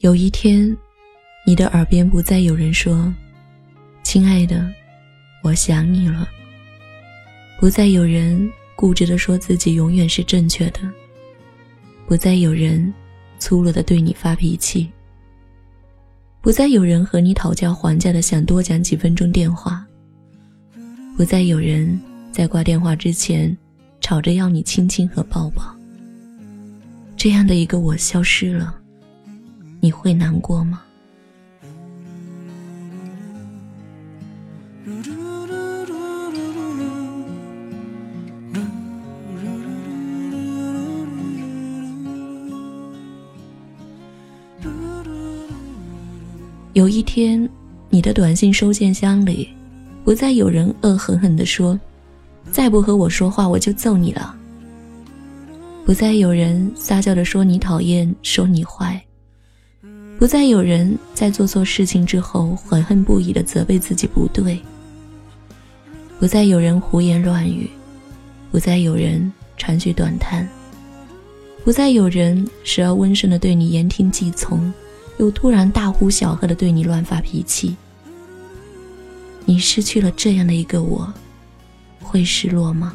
有一天，你的耳边不再有人说：“亲爱的，我想你了。”不再有人固执的说自己永远是正确的。不再有人粗鲁的对你发脾气。不再有人和你讨价还价的想多讲几分钟电话。不再有人在挂电话之前吵着要你亲亲和抱抱。这样的一个我消失了。你会难过吗？有一天，你的短信收件箱里，不再有人恶狠狠地说：“再不和我说话，我就揍你了。”不再有人撒娇地说你讨厌，说你坏。不再有人在做错事情之后悔恨不已的责备自己不对，不再有人胡言乱语，不再有人长吁短叹，不再有人时而温顺的对你言听计从，又突然大呼小喝的对你乱发脾气。你失去了这样的一个我，会失落吗？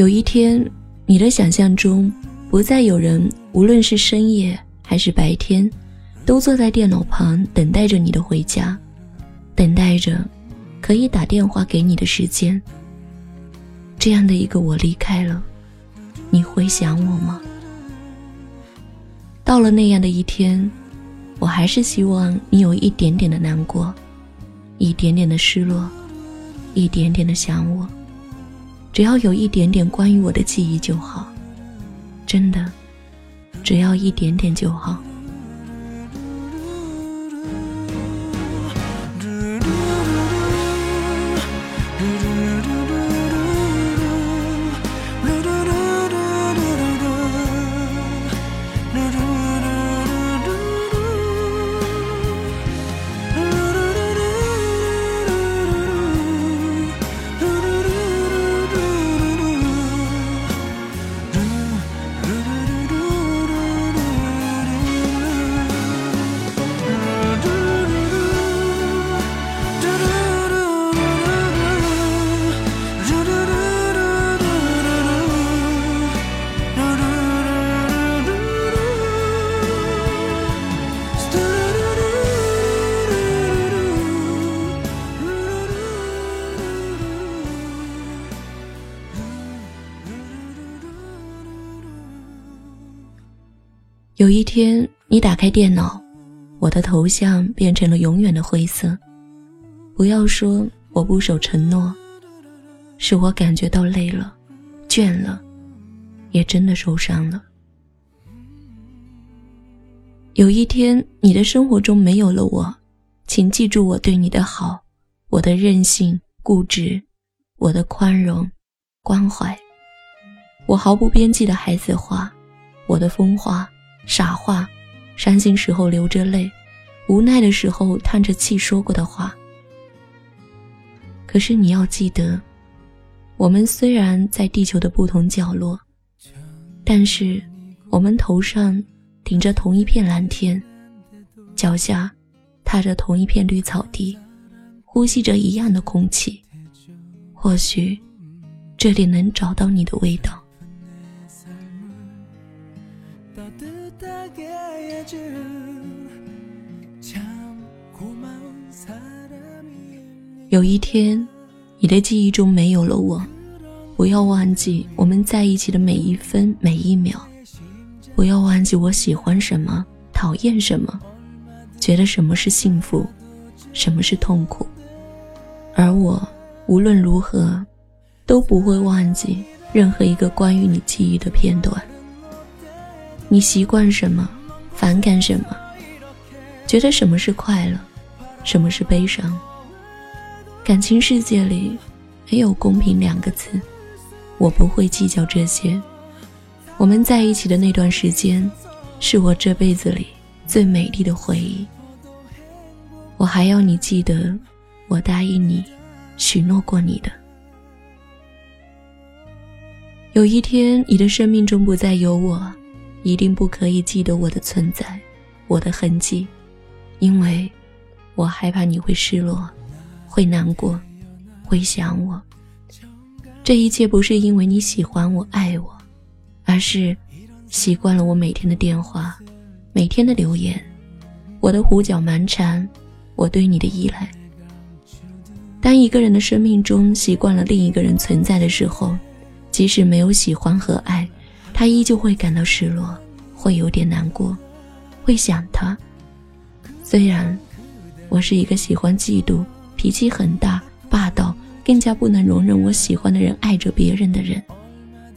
有一天，你的想象中不再有人，无论是深夜还是白天，都坐在电脑旁等待着你的回家，等待着可以打电话给你的时间。这样的一个我离开了，你会想我吗？到了那样的一天，我还是希望你有一点点的难过，一点点的失落，一点点的想我。只要有一点点关于我的记忆就好，真的，只要一点点就好。有一天，你打开电脑，我的头像变成了永远的灰色。不要说我不守承诺，是我感觉到累了、倦了，也真的受伤了。有一天，你的生活中没有了我，请记住我对你的好，我的任性、固执，我的宽容、关怀，我毫不边际的孩子话，我的风花。傻话，伤心时候流着泪，无奈的时候叹着气说过的话。可是你要记得，我们虽然在地球的不同角落，但是我们头上顶着同一片蓝天，脚下踏着同一片绿草地，呼吸着一样的空气。或许，这里能找到你的味道。有一天，你的记忆中没有了我，不要忘记我们在一起的每一分每一秒，不要忘记我喜欢什么，讨厌什么，觉得什么是幸福，什么是痛苦，而我无论如何都不会忘记任何一个关于你记忆的片段。你习惯什么？反感什么？觉得什么是快乐，什么是悲伤？感情世界里没有公平两个字，我不会计较这些。我们在一起的那段时间，是我这辈子里最美丽的回忆。我还要你记得，我答应你，许诺过你的。有一天，你的生命中不再有我，一定不可以记得我的存在，我的痕迹，因为，我害怕你会失落，会难过，会想我。这一切不是因为你喜欢我、爱我，而是习惯了我每天的电话，每天的留言，我的胡搅蛮缠，我对你的依赖。当一个人的生命中习惯了另一个人存在的时候，即使没有喜欢和爱，他依旧会感到失落，会有点难过，会想他。虽然我是一个喜欢嫉妒、脾气很大、霸道、更加不能容忍我喜欢的人爱着别人的人，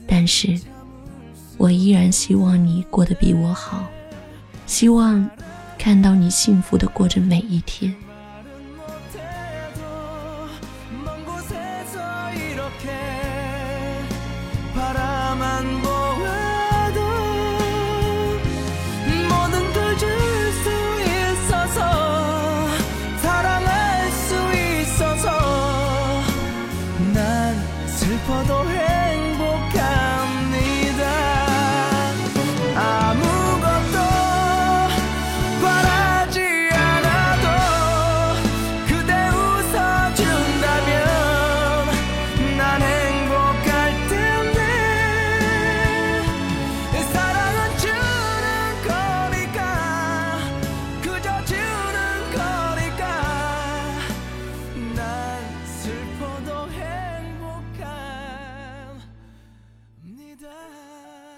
但是，我依然希望你过得比我好，希望看到你幸福的过着每一天。 바라만 보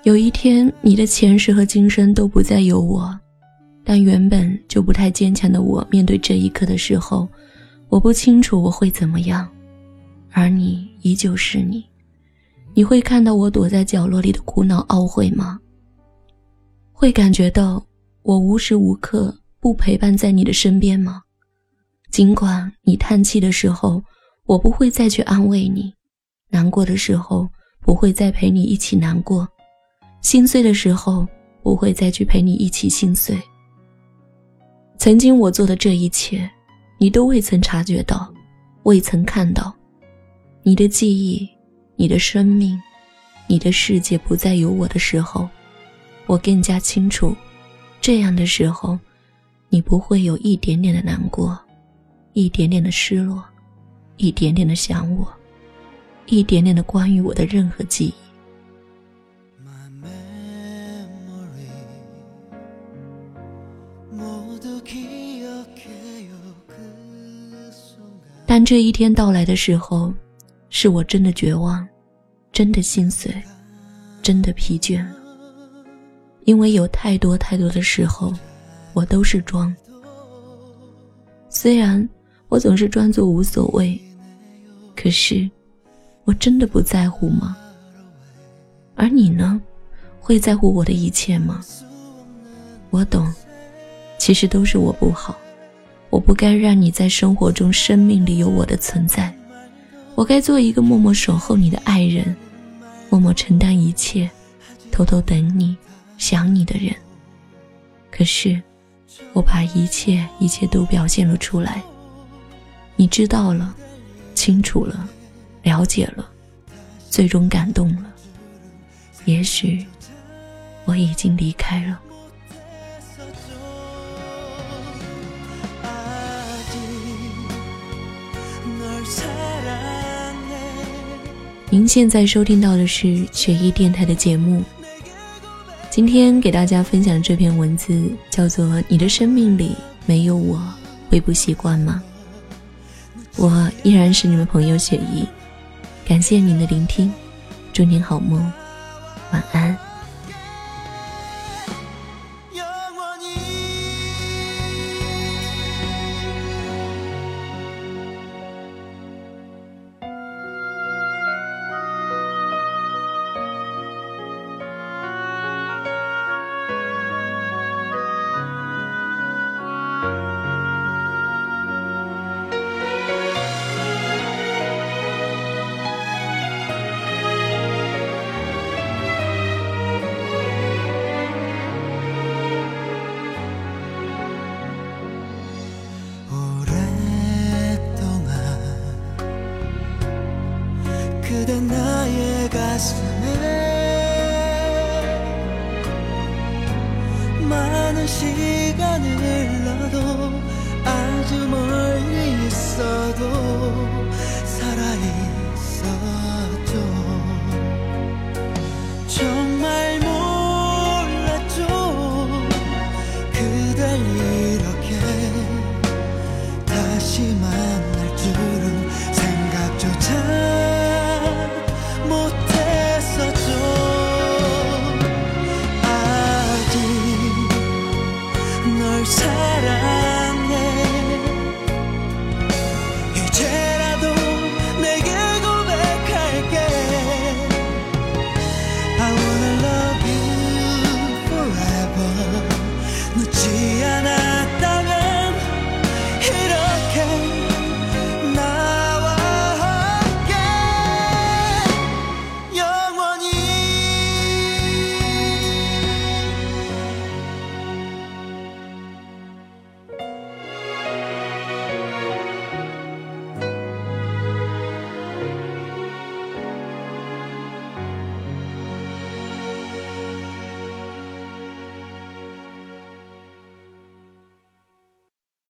有一天，你的前世和今生都不再有我，但原本就不太坚强的我，面对这一刻的时候，我不清楚我会怎么样，而你依旧是你。你会看到我躲在角落里的苦恼懊悔吗？会感觉到我无时无刻不陪伴在你的身边吗？尽管你叹气的时候，我不会再去安慰你；难过的时候，不会再陪你一起难过。心碎的时候，不会再去陪你一起心碎。曾经我做的这一切，你都未曾察觉到，未曾看到。你的记忆，你的生命，你的世界不再有我的时候，我更加清楚。这样的时候，你不会有一点点的难过，一点点的失落，一点点的想我，一点点的关于我的任何记忆。但这一天到来的时候，是我真的绝望，真的心碎，真的疲倦。因为有太多太多的时候，我都是装。虽然我总是装作无所谓，可是我真的不在乎吗？而你呢，会在乎我的一切吗？我懂，其实都是我不好。我不该让你在生活中、生命里有我的存在，我该做一个默默守候你的爱人，默默承担一切，偷偷等你、想你的人。可是，我把一切一切都表现了出来。你知道了，清楚了，了解了，最终感动了。也许，我已经离开了。您现在收听到的是雪姨电台的节目。今天给大家分享的这篇文字叫做《你的生命里没有我会不习惯吗》。我依然是你们朋友雪姨，感谢您的聆听，祝您好梦，晚安。 그대 나의 가슴에 많은 시간을 흘러도 아주 멀리 있어도